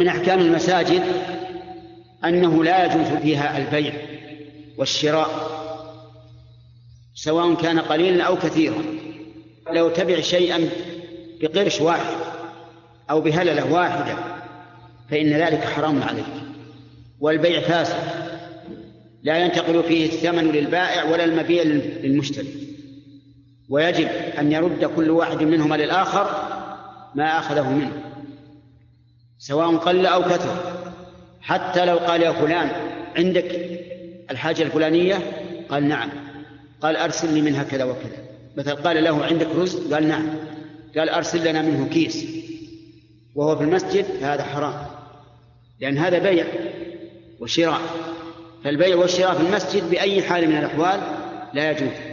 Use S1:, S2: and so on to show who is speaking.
S1: من أحكام المساجد أنه لا يجوز فيها البيع والشراء سواء كان قليلا أو كثيرا. لو تبع شيئا بقرش واحد أو بهللة واحدة فإن ذلك حرام عليك. والبيع فاسد لا ينتقل فيه الثمن للبائع ولا المبيع للمشتري. ويجب أن يرد كل واحد منهما للآخر ما أخذه منه. سواء قل أو كثر. حتى لو قال يا فلان عندك الحاجة الفلانية؟ قال نعم. قال أرسل لي منها كذا وكذا. مثل قال له عندك رز قال نعم. قال أرسل لنا منه كيس. وهو في المسجد فهذا حرام. لأن هذا بيع وشراء. فالبيع والشراء في المسجد بأي حال من الأحوال لا يجوز.